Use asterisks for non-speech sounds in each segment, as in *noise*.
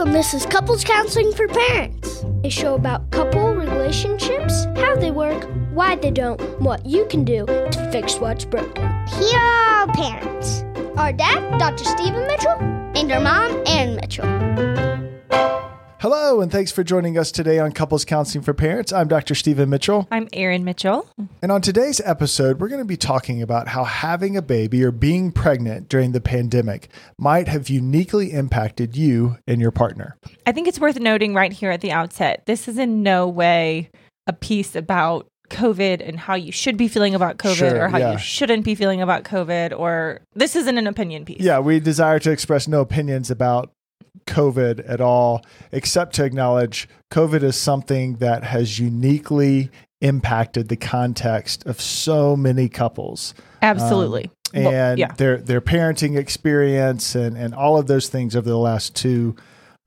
Welcome. This is Couples Counseling for Parents, a show about couple relationships, how they work, why they don't, what you can do to fix what's broken. Here are our parents Our dad, Dr. Stephen Mitchell, and our mom, Erin Mitchell. Hello, and thanks for joining us today on Couples Counseling for Parents. I'm Dr. Stephen Mitchell. I'm Erin Mitchell. And on today's episode, we're going to be talking about how having a baby or being pregnant during the pandemic might have uniquely impacted you and your partner. I think it's worth noting right here at the outset this is in no way a piece about COVID and how you should be feeling about COVID Sure, or how yeah. you shouldn't be feeling about COVID, or this isn't an opinion piece. Yeah, we desire to express no opinions about COVID at all, except to acknowledge COVID is something that has uniquely impacted the context of so many couples. Absolutely. and Well, yeah. their their parenting experience and and all of those things over the last two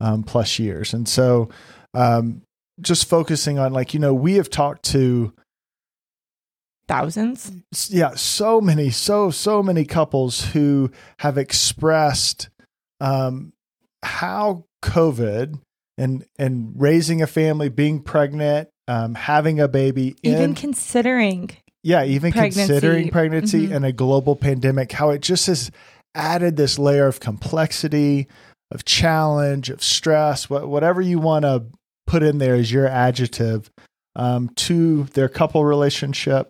um, plus years. And so, um, just focusing on like you know we have talked to Thousands. yeah so many so so many couples who have expressed um, how COVID and and raising a family, being pregnant, um, having a baby, Even in, considering yeah, even Pregnancy. considering pregnancy Mhm. and a global pandemic, how it just has added this layer of complexity, of challenge, of stress, wha- whatever you want to put in there as your adjective um, to their couple relationship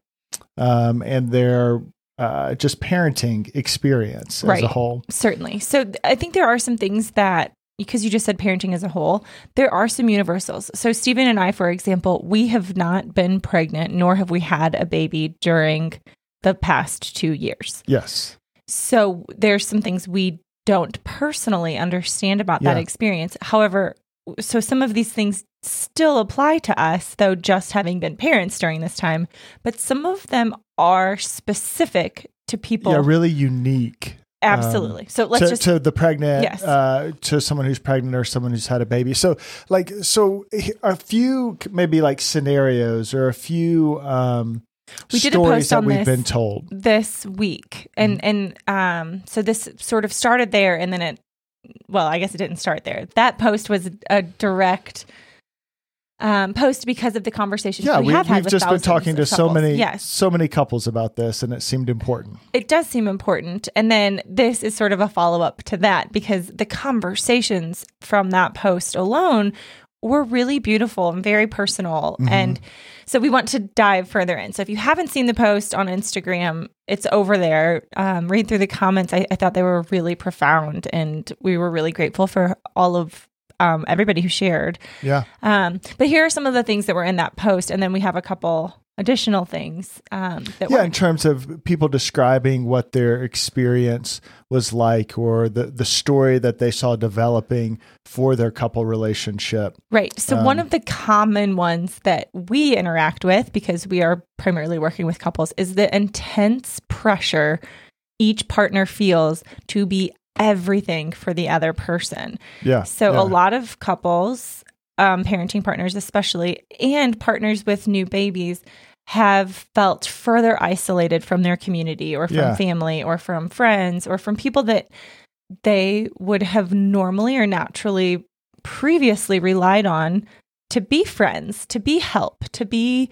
um, and their uh, just parenting experience as a whole. Certainly. So th- I think there are some things that because you just said parenting as a whole, there are some universals. So Stephen and I, for example, we have not been pregnant, nor have we had a baby during the past two years. Yes. So there's some things we don't personally understand about that experience. However, so some of these things still apply to us, though just having been parents during this time, but some of them are specific to people. Yeah, really unique. Absolutely. so let's to, just to the pregnant, Yes. uh, to someone who's pregnant or someone who's had a baby. So, like, so a few maybe like scenarios or a few um, We did a stories post that on we've this. been told. this week and and um so this sort of started there and then it well i guess it didn't start there that post was a direct um post because of the conversations Yeah, we, we, have had we've just been talking to so many, yes. so many couples about this, and it seemed important. it does seem important. And then this is sort of a follow-up to that because the conversations from that post alone were really beautiful and very personal. Mhm. and so we want to dive further in. So if you haven't seen the post on instagram it's over there. Um, read through the comments. I, I thought they were really profound and we were really grateful for all of um, everybody who shared Yeah, um, but here are some of the things that were in that post and then we have a couple additional things um, that yeah. were In terms of people describing what their experience was like, or the the story that they saw developing for their couple relationship. Right. So one Um, of the common ones that we interact with because we are primarily working with couples is the intense pressure each partner feels to be everything for the other person. Yeah. So yeah. a lot of couples, um, parenting partners especially, and partners with new babies have felt further isolated from their community or from Yeah. family or from friends or from people that they would have normally or naturally previously relied on to be friends, to be help, to be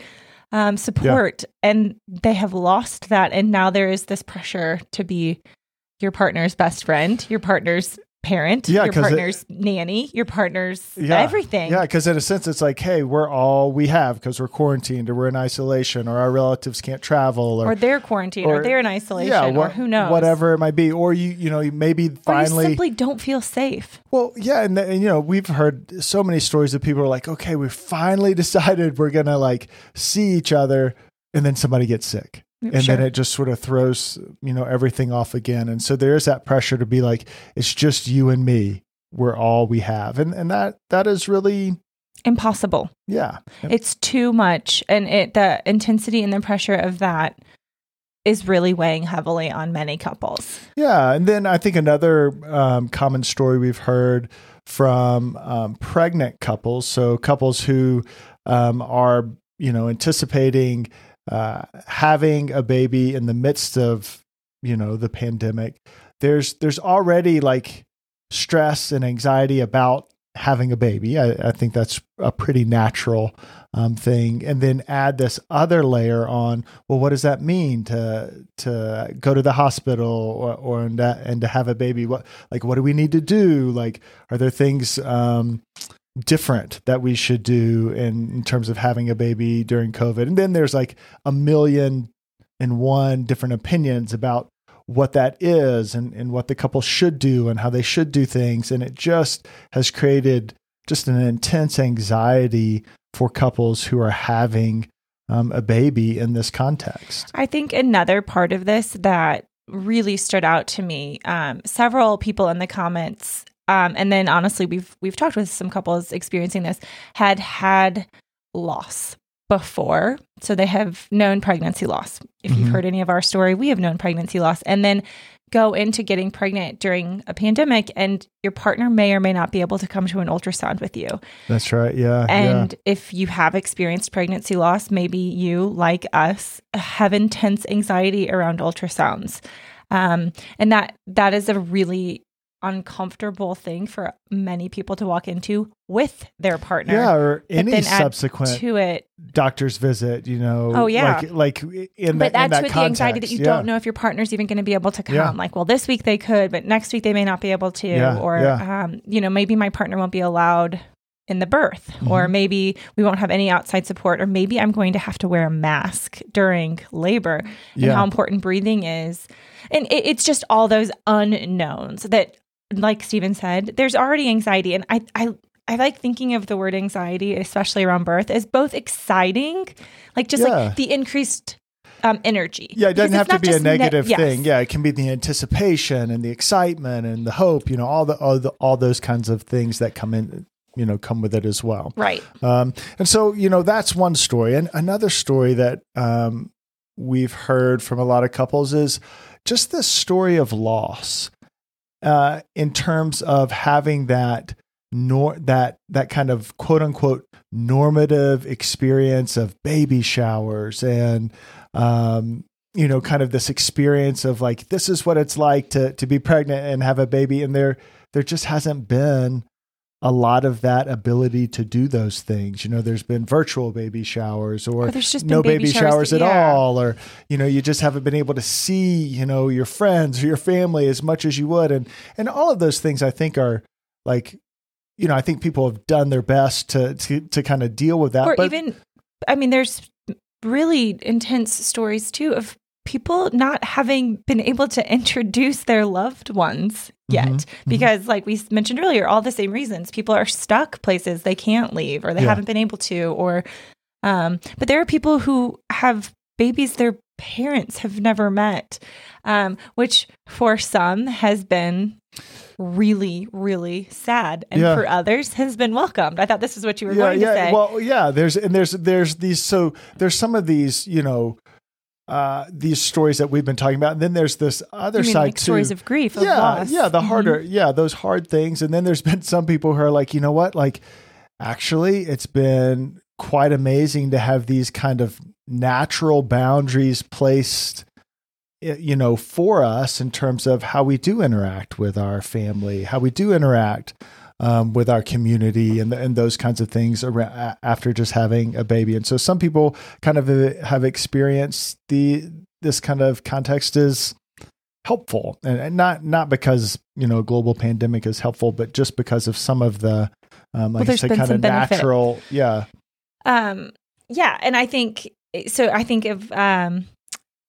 um, support. And they have lost that. And now there is this pressure to be your partner's best friend, your partner's parent, Yeah, your 'cause it- partner's nanny, your partner's Yeah. everything. Yeah, because in a sense, it's like, hey, we're all we have because we're quarantined or we're in isolation or our relatives can't travel or, Or they're quarantined, or, or- they're in isolation, yeah, or who knows, whatever it might be, or you, you know, you maybe Or finally, you simply don't feel safe. well, yeah, and, and you know, we've heard so many stories of people are like, okay, we finally *laughs* decided we're gonna like see each other, and then somebody gets sick. And Sure. then it just sort of throws, you know, everything off again. And so there is that pressure to be like, it's just you and me. We're all we have. And and that that is really Impossible. yeah. It's too much, and it the intensity and the pressure of that is really weighing heavily on many couples. Yeah, and then I think another um, common story we've heard from um, pregnant couples, so couples who um, are you know anticipating uh, having a baby in the midst of you know the pandemic. There's there's already like stress and anxiety about having a baby. I, I think that's a pretty natural um, thing, and then add this other layer on. Well, what does that mean to to go to the hospital or, or and, to, and to have a baby? What like what do we need to do? Like, are there things um, different that we should do in, in terms of having a baby during COVID? And then there's like a million and one different opinions about what that is and, and what the couple should do and how they should do things. And it just has created just an intense anxiety for couples who are having um, a baby in this context. I think another part of this that really stood out to me, um, several people in the comments, um, and then honestly, we've we've talked with some couples experiencing this, had had loss before. So they have known pregnancy loss. If mm-hmm. you've heard any of our story, we have known pregnancy loss. And then go into getting pregnant during a pandemic and your partner may or may not be able to come to an ultrasound with you. That's right. Yeah. And yeah. if you have experienced pregnancy loss, maybe you, like us, have intense anxiety around ultrasounds. Um, and that that is a really uncomfortable thing for many people to walk into with their partner. Yeah, or any subsequent to it doctor's visit, you know. Oh yeah, like, like in but that, add that to context. the anxiety that you yeah. don't know if your partner's even going to be able to come. Yeah. Like, well, this week they could, but next week they may not be able to, Yeah, or um, you know, maybe my partner won't be allowed in the birth, or Mm-hmm. maybe we won't have any outside support, or maybe I'm going to have to wear a mask during labor, and how important breathing is, and it, it's just all those unknowns that, like Stephen said, there's already anxiety, and I, I. I like thinking of the word anxiety, especially around birth, as both exciting, like just Yeah. like the increased um, energy. Yeah, it doesn't have to be a just ne- negative yes. thing. Yeah, it can be the anticipation and the excitement and the hope. You know, all the all the all those kinds of things that come in. You know, come with it as well. Right. Um, and so, you know, that's one story. And another story that um, we've heard from a lot of couples is just this story of loss uh, in terms of having that nor that that kind of quote unquote normative experience of baby showers and um, you know kind of this experience of like this is what it's like to to be pregnant and have a baby. And there there just hasn't been a lot of that ability to do those things. You know, there's been virtual baby showers or, Or there's just no baby baby, showers showers, at yeah. all, or you know, you just haven't been able to see, you know, your friends or your family as much as you would, and and all of those things I think are like, you know, I think people have done their best to to, to kind of deal with that, or but even i mean there's really intense stories too of people not having been able to introduce their loved ones yet Mhm, because like we mentioned earlier all the same reasons people are stuck places they can't leave or they Yeah. haven't been able to or um but there are people who have babies their parents have never met um which for some has been really really sad and Yeah. for others has been welcomed i thought this is what you were yeah, going yeah. to say Well, yeah. There's and there's there's these so there's some of these you know uh these stories that we've been talking about, and then there's this other You mean side like too. stories of grief, of yeah, loss. yeah. The Mhm. harder, yeah, those hard things, and then there's *laughs* been some people who are like, you know what, like actually, it's been quite amazing to have these kind of natural boundaries placed you know for us in terms of how we do interact with our family how we do interact um, with our community and, and those kinds of things ar- a- after just having a baby and so some people kind of uh, have experienced the this kind of context is helpful and, and not not because you know a global pandemic is helpful but just because of some of the um, like there's said, kind of benefit. natural yeah Um, yeah, and I think so. I think of um,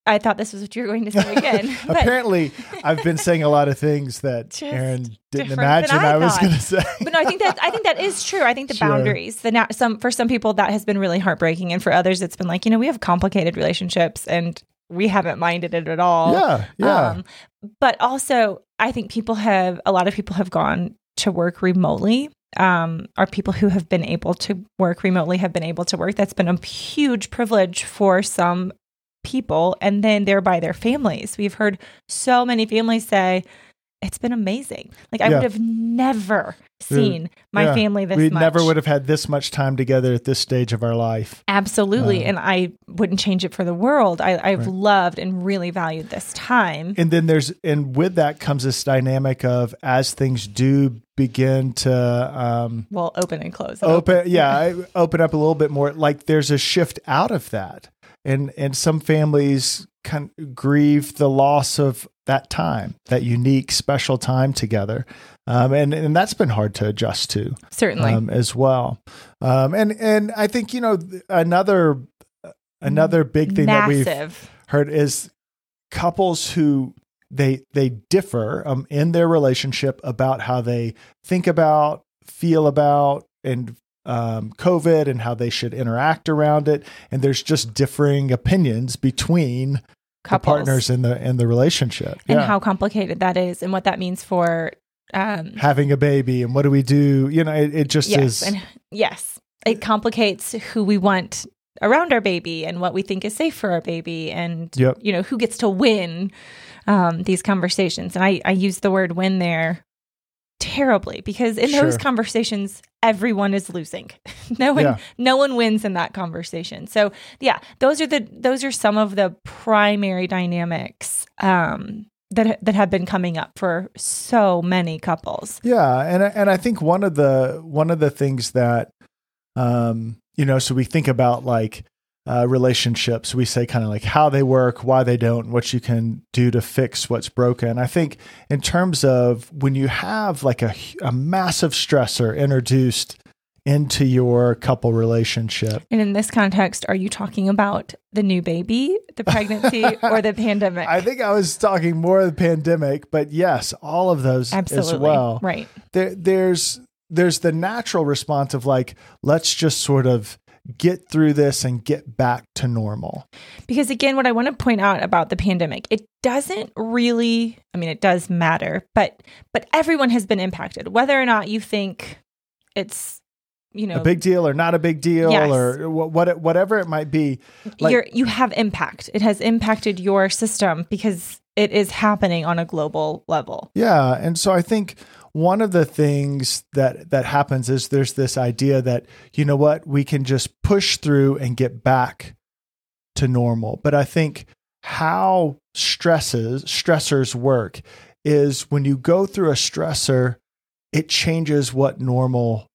I thought this was what you were going to say again. *laughs* Apparently, I've been saying a lot of things that Erin didn't imagine I I, was going to say. but no, I think that I think that is true. I think the *laughs* Sure. boundaries, the na- some for some people that has been really heartbreaking, and for others it's been like you know we have complicated relationships and we haven't minded it at all. yeah, yeah, Um, but also, I think people have a lot of people have gone to work remotely. Um, are people who have been able to work remotely have been able to work. That's been a huge privilege for some people, and then thereby their families. We've heard so many families say it's been amazing. Like I Yeah. would have never seen my Yeah. family this much. we much. never would have had this much time together at this stage of our life. Absolutely. Uh, and I wouldn't change it for the world. I, I've Right. loved and really valued this time. And then there's and with that comes this dynamic of as things do begin to um, well, open and close. open yeah I- *laughs* open up a little bit more like there's a shift out of that and and some families kind of grieve the loss of that time that unique special time together. Um, and and that's been hard to adjust to Certainly. um, as well. Um, and and I think you know another another big thing that we've heard is couples who they they differ um, in their relationship about how they think about, feel about, and um, COVID and how they should interact around it. And there's just differing opinions between the partners in the in the relationship. and Yeah. how complicated that is and what that means for um having a baby and what do we do? You know, it, it just yes is. and yes it complicates who we want around our baby and what we think is safe for our baby and Yep. you know who gets to win um, these conversations and I, I use the word win there terribly because in those conversations everyone is losing. *laughs* No one Yeah. no one wins in that conversation. So yeah those are the those are some of the primary dynamics um, that that have been coming up for so many couples. Yeah, and I- and I think one of the one of the things that um you know, so we think about like uh, relationships. We say kind of like how they work, why they don't, what you can do to fix what's broken. I think in terms of when you have like a a massive stressor introduced into your couple relationship. And in this context, are you talking about the new baby, the pregnancy, *laughs* or the pandemic? I think I was talking more of the pandemic, but yes, all of those Absolutely. as well. Right. there, there's there's the natural response of like let's just sort of get through this and get back to normal Because again, what I want to point out about the pandemic, it doesn't really, I mean, it does matter, but but everyone has been impacted, whether or not you think it's, you know, a big deal or not a big deal Yes. or what, what whatever it might be like- you're you have impact. It has impacted your system because it is happening on a global level. yeah and so i think one of the things that that happens is there's this idea that you know what we can just push through and get back to normal. But i think how stresses stressors work is when you go through a stressor it changes what normal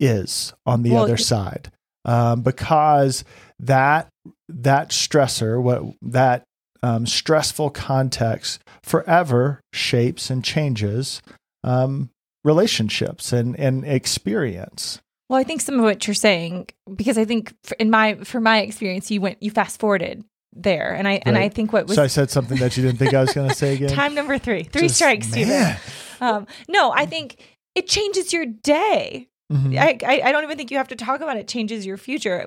is on the Well, other side. Um, because that that stressor what that um, stressful context forever shapes and changes um, relationships and and experience. Well, I think some of what you're saying, because I think in my for my experience, you went you fast forwarded there, and I and I think what was so i said something that you didn't think i was going to say again? *laughs* Time number three, three Just- strikes, man. Um, no, I think it changes your day. Mhm. I, I I don't even think you have to talk about it changes your future,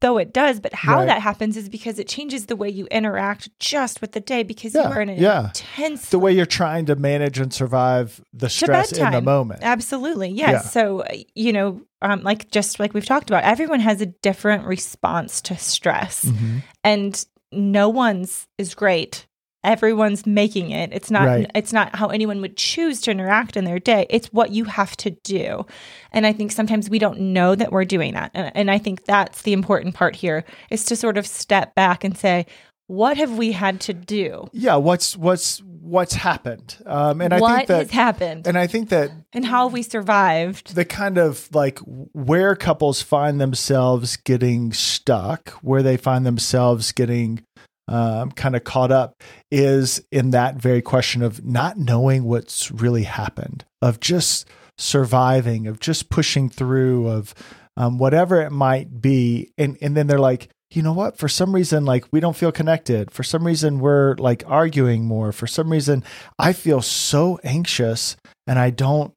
though it does. But how Right. that happens is because it changes the way you interact just with the day because you are in an yeah. intense the way you're trying to manage and survive the stress in the moment Absolutely. Yes. Yeah. So, uh, you know, um, like just like we've talked about, everyone has a different response to stress, Mhm. and no one's is great. Everyone's making it. It's not Right. it's not how anyone would choose to interact in their day. It's what you have to do. And I think sometimes we don't know that we're doing that. And, and I think that's the important part here is to sort of step back and say, what have we had to do? yeah what's what's what's happened um and i what think that has happened? and i think that and how have we survived? the kind of like where couples find themselves getting stuck, where they find themselves getting um, kind of caught up, is in that very question of not knowing what's really happened, of just surviving, of just pushing through, of um, whatever it might be, and and then they're like. You know what? For some reason, like we don't feel connected. For some reason, we're like arguing more. For some reason, I feel so anxious and I don't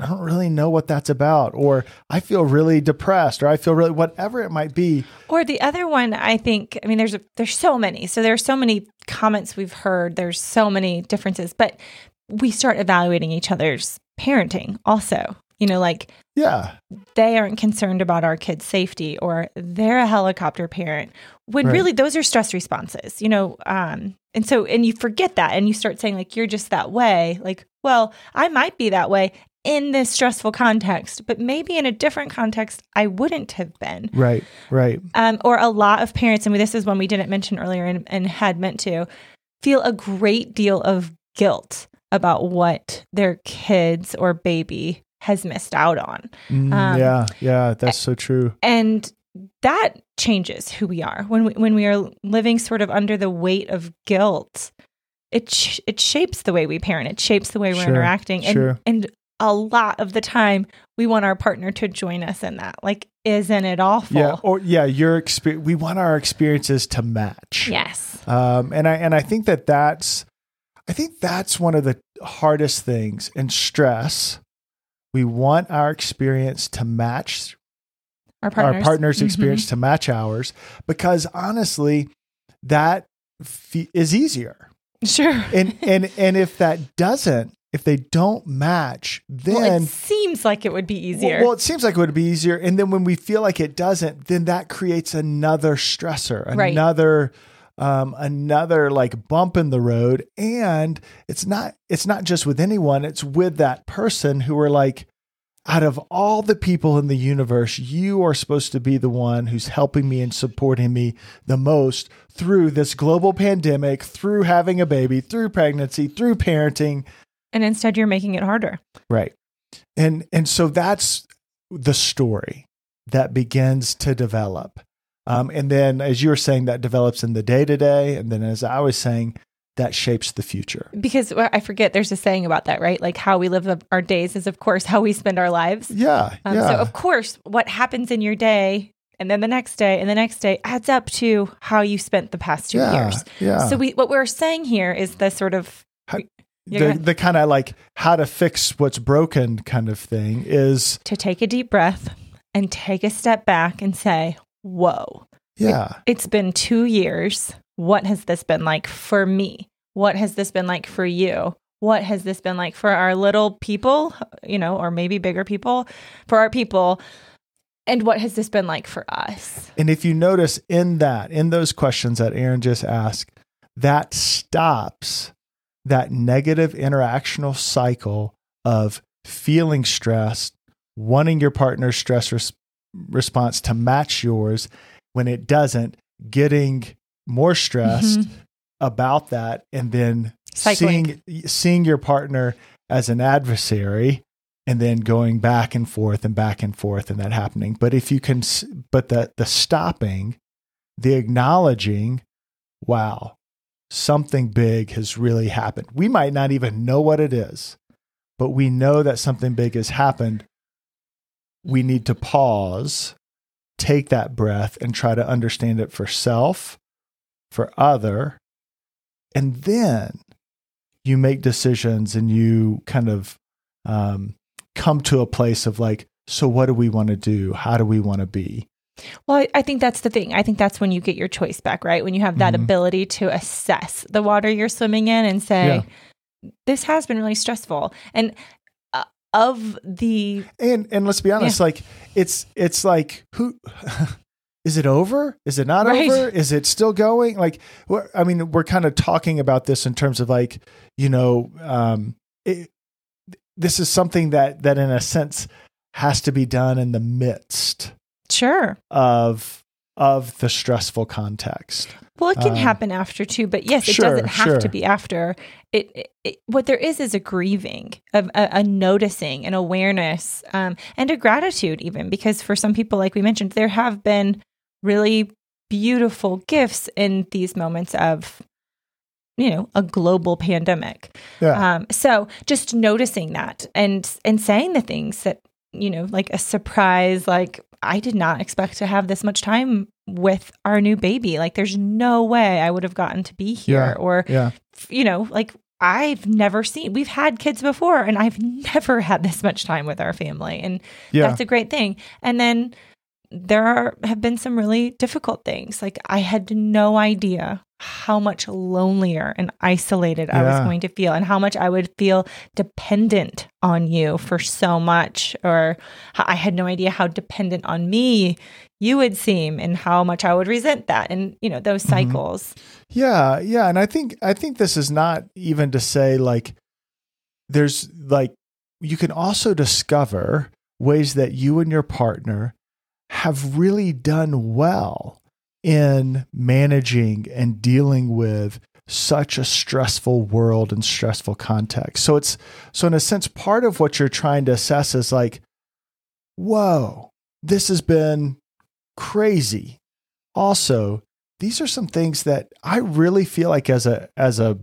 I don't really know what that's about, or I feel really depressed, or I feel really whatever it might be. Or the other one, I think. I mean, there's a, there's so many. So there's so many comments we've heard. There's so many differences, but we start evaluating each other's parenting also. You know, like Yeah. they aren't concerned about our kids' safety or they're a helicopter parent when Right. really those are stress responses, you know. Um, and so, and you forget that and you start saying, like, you're just that way. Like, well, I might be that way in this stressful context, but maybe in a different context, I wouldn't have been. Right. Right. Um, or a lot of parents, and this is one we didn't mention earlier and, and had meant to, feel a great deal of guilt about what their kids or baby has missed out on. Mm, Um, yeah. Yeah. That's so true. and that changes who we are when we, when we are living sort of under the weight of guilt it sh- it shapes the way we parent it shapes the way we're Sure, interacting and sure. and a lot of the time we want our partner to join us in that like isn't it awful Yeah. Or yeah, your experience. We want our experiences to match. yes Um, and I and I think that that's I think that's one of the hardest things in stress. We want our experience to match our partners, our partner's Mhm. experience to match ours because honestly, that fe- is easier. sure And and and if that doesn't, if they don't match, then well, it seems like it would be easier Well, well, it seems like it would be easier. And then when we feel like it doesn't, then that creates another stressor, Right. another um, another like bump in the road. And it's not it's not just with anyone, it's with that person who are like, out of all the people in the universe, you are supposed to be the one who's helping me and supporting me the most through this global pandemic, through having a baby, through pregnancy, through parenting. And instead you're making it harder Right. And and so that's the story that begins to develop. Um, and then as you were saying, that develops in the day to day. And then as I was saying, that shapes the future. because well, I forget there's a saying about that right like how we live our days is of course how we spend our lives Yeah. Um, yeah. So, of course, what happens in your day and then the next day and the next day adds up to how you spent the past two yeah. years. Yeah. So, we what we're saying here is the sort of How- Yeah, go the, the kind of like how to fix what's broken kind of thing is to take a deep breath and take a step back and say, "Whoa, yeah it's been two years. What has this been like for me? What has this been like for you?" What has this been like for our little people, you know, or maybe bigger people, for our people? And what has this been like for us? and if you notice in that in those questions that Erin just asked that stops that negative interactional cycle of feeling stressed wanting your partner's stress res- response to match yours when it doesn't getting more stressed Mhm. about that and then Cycling. seeing seeing your partner as an adversary and then going back and forth and back and forth and that happening but if you can but the the stopping the acknowledging wow something big has really happened. We might not even know what it is but we know that something big has happened. We need to pause take that breath and try to understand it for self for other and then you make decisions and you kind of um, come to a place of like so what do we want to do? How do we want to be Well, I, I think that's the thing. I think that's when you get your choice back, right? When you have that Mhm. ability to assess the water you're swimming in and say, this has been really stressful. And uh, of the, and and let's be honest like it's it's like who *laughs* is it over is it not Right. over is it still going like i mean we're kind of talking about this in terms of like you know um it, this is something that that in a sense has to be done in the midst sure. of of the stressful context Well, it can Um, happen after too, but yes, it sure, doesn't have sure. to be after. It, it, it what there is is a grieving, a, a, a noticing, an awareness, um, and a gratitude, even because for some people, like we mentioned, there have been really beautiful gifts in these moments of, you know, a global pandemic. yeah Um, so just noticing that and and saying the things that you know, like a surprise, like I did not expect to have this much time with our new baby. Like there's no way I would have gotten to be here, Yeah. or yeah you know, like I've never seen. We've had kids before, and I've *laughs* never had this much time with our family, and yeah that's a great thing. And then there are have been some really difficult things. Like I had no idea how much lonelier and isolated I was going to feel and how much I would feel dependent on you for so much or I had no idea how dependent on me you would seem and how much I would resent that and you know those Mhm. cycles. Yeah, yeah, and I think I think this is not even to say like there's like you can also discover ways that you and your partner have really done well in managing and dealing with such a stressful world and stressful context. So it's so in a sense part of what you're trying to assess is like whoa, this has been crazy. Also, these are some things that I really feel like as a as a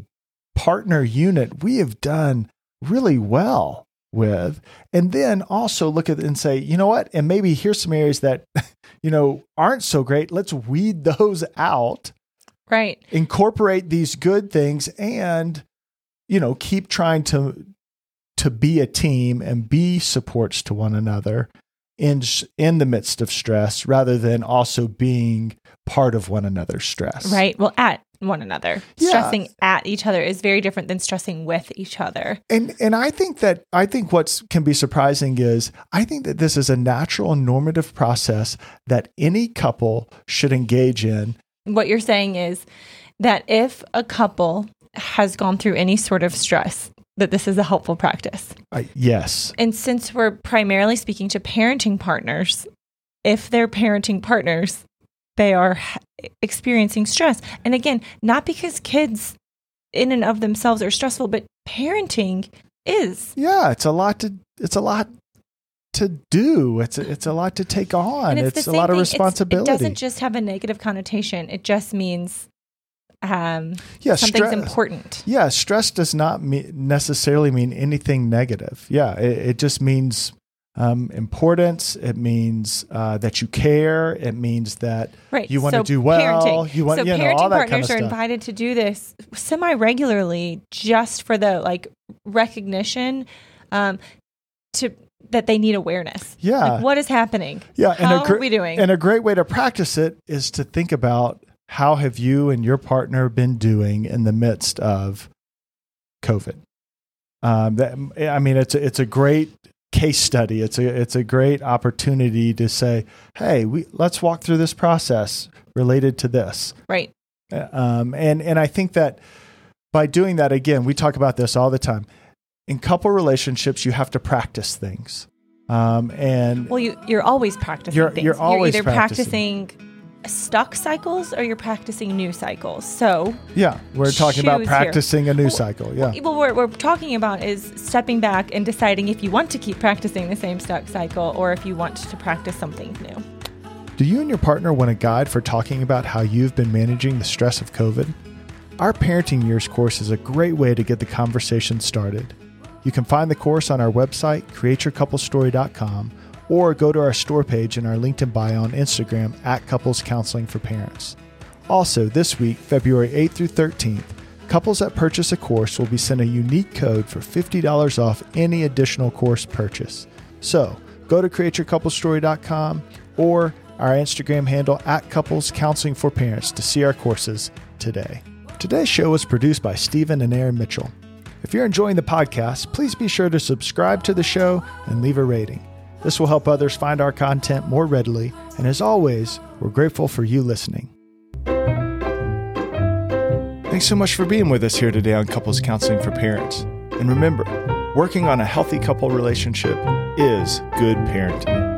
partner unit we have done really well with. And then also look at and say you know what? And maybe here's some areas that *laughs* you know aren't so great. Let's weed those out. Right. incorporate these good things and you know keep trying to to be a team and be supports to one another in in the midst of stress rather than also being part of one another's stress. Right. Well, at one another. Yeah. Stressing at each other is very different than stressing with each other. and and I think that I think what can be surprising is I think that this is a natural normative process that any couple should engage in What you're saying is that if a couple has gone through any sort of stress, that this is a helpful practice. I, yes And since we're primarily speaking to parenting partners, if they're parenting partners, they are experiencing stress. And again, not because kids in and of themselves are stressful, but parenting is. yeah it's a lot to it's a lot to do it's a, it's a lot to take on And it's, the a lot of thing. It's- responsibility it doesn't just have a negative connotation. It just means um, yeah something's stress important. yeah stress does not me- necessarily mean anything negative yeah it, it just means um, importance it means uh, that you care it means that Right. You wanna do well, Parenting. you want- so you know, parenting all that kind partners of are invited to do this semi regularly just for the like recognition um, to that they need awareness. Yeah. Like, what is happening? yeah and How a gr- are we doing? and a great way to practice it is to think about how have you and your partner been doing in the midst of covid um, that, i mean it's a, it's a great case study it's a it's a great opportunity to say hey we let's walk through this process related to this right. um, and and I think that by doing that again, we talk about this all the time. In couple relationships, you have to practice things, um, and Well, you, you're always practicing You're- things. you're always either practicing. practicing stuck cycles or you're practicing new cycles. So, yeah, we're talking about Choose here. practicing a new Well, cycle. Yeah, well, what we're talking about is stepping back and deciding if you want to keep practicing the same stuck cycle or if you want to practice something new. Do you and your partner want a guide for talking about how you've been managing the stress of COVID? Our Parenting Years course is a great way to get the conversation started. You can find the course on our website, createyourcouplestory.com, or go to our store page in our LinkedIn bio on Instagram at Couples Counseling for Parents. Also, this week, February 8th through 13th, couples that purchase a course will be sent a unique code for $50 off any additional course purchase. So, go to createyourcouplestory.com or our Instagram handle at Couples Counseling for Parents to see our courses today. Today's show was produced by Stephen and Erin Mitchell. If you're enjoying the podcast, please be sure to subscribe to the show and leave a rating. This will help others find our content more readily, and as always, we're grateful for you listening. Thanks so much for being with us here today on Couples Counseling for Parents. And remember, working on a healthy couple relationship is good parenting.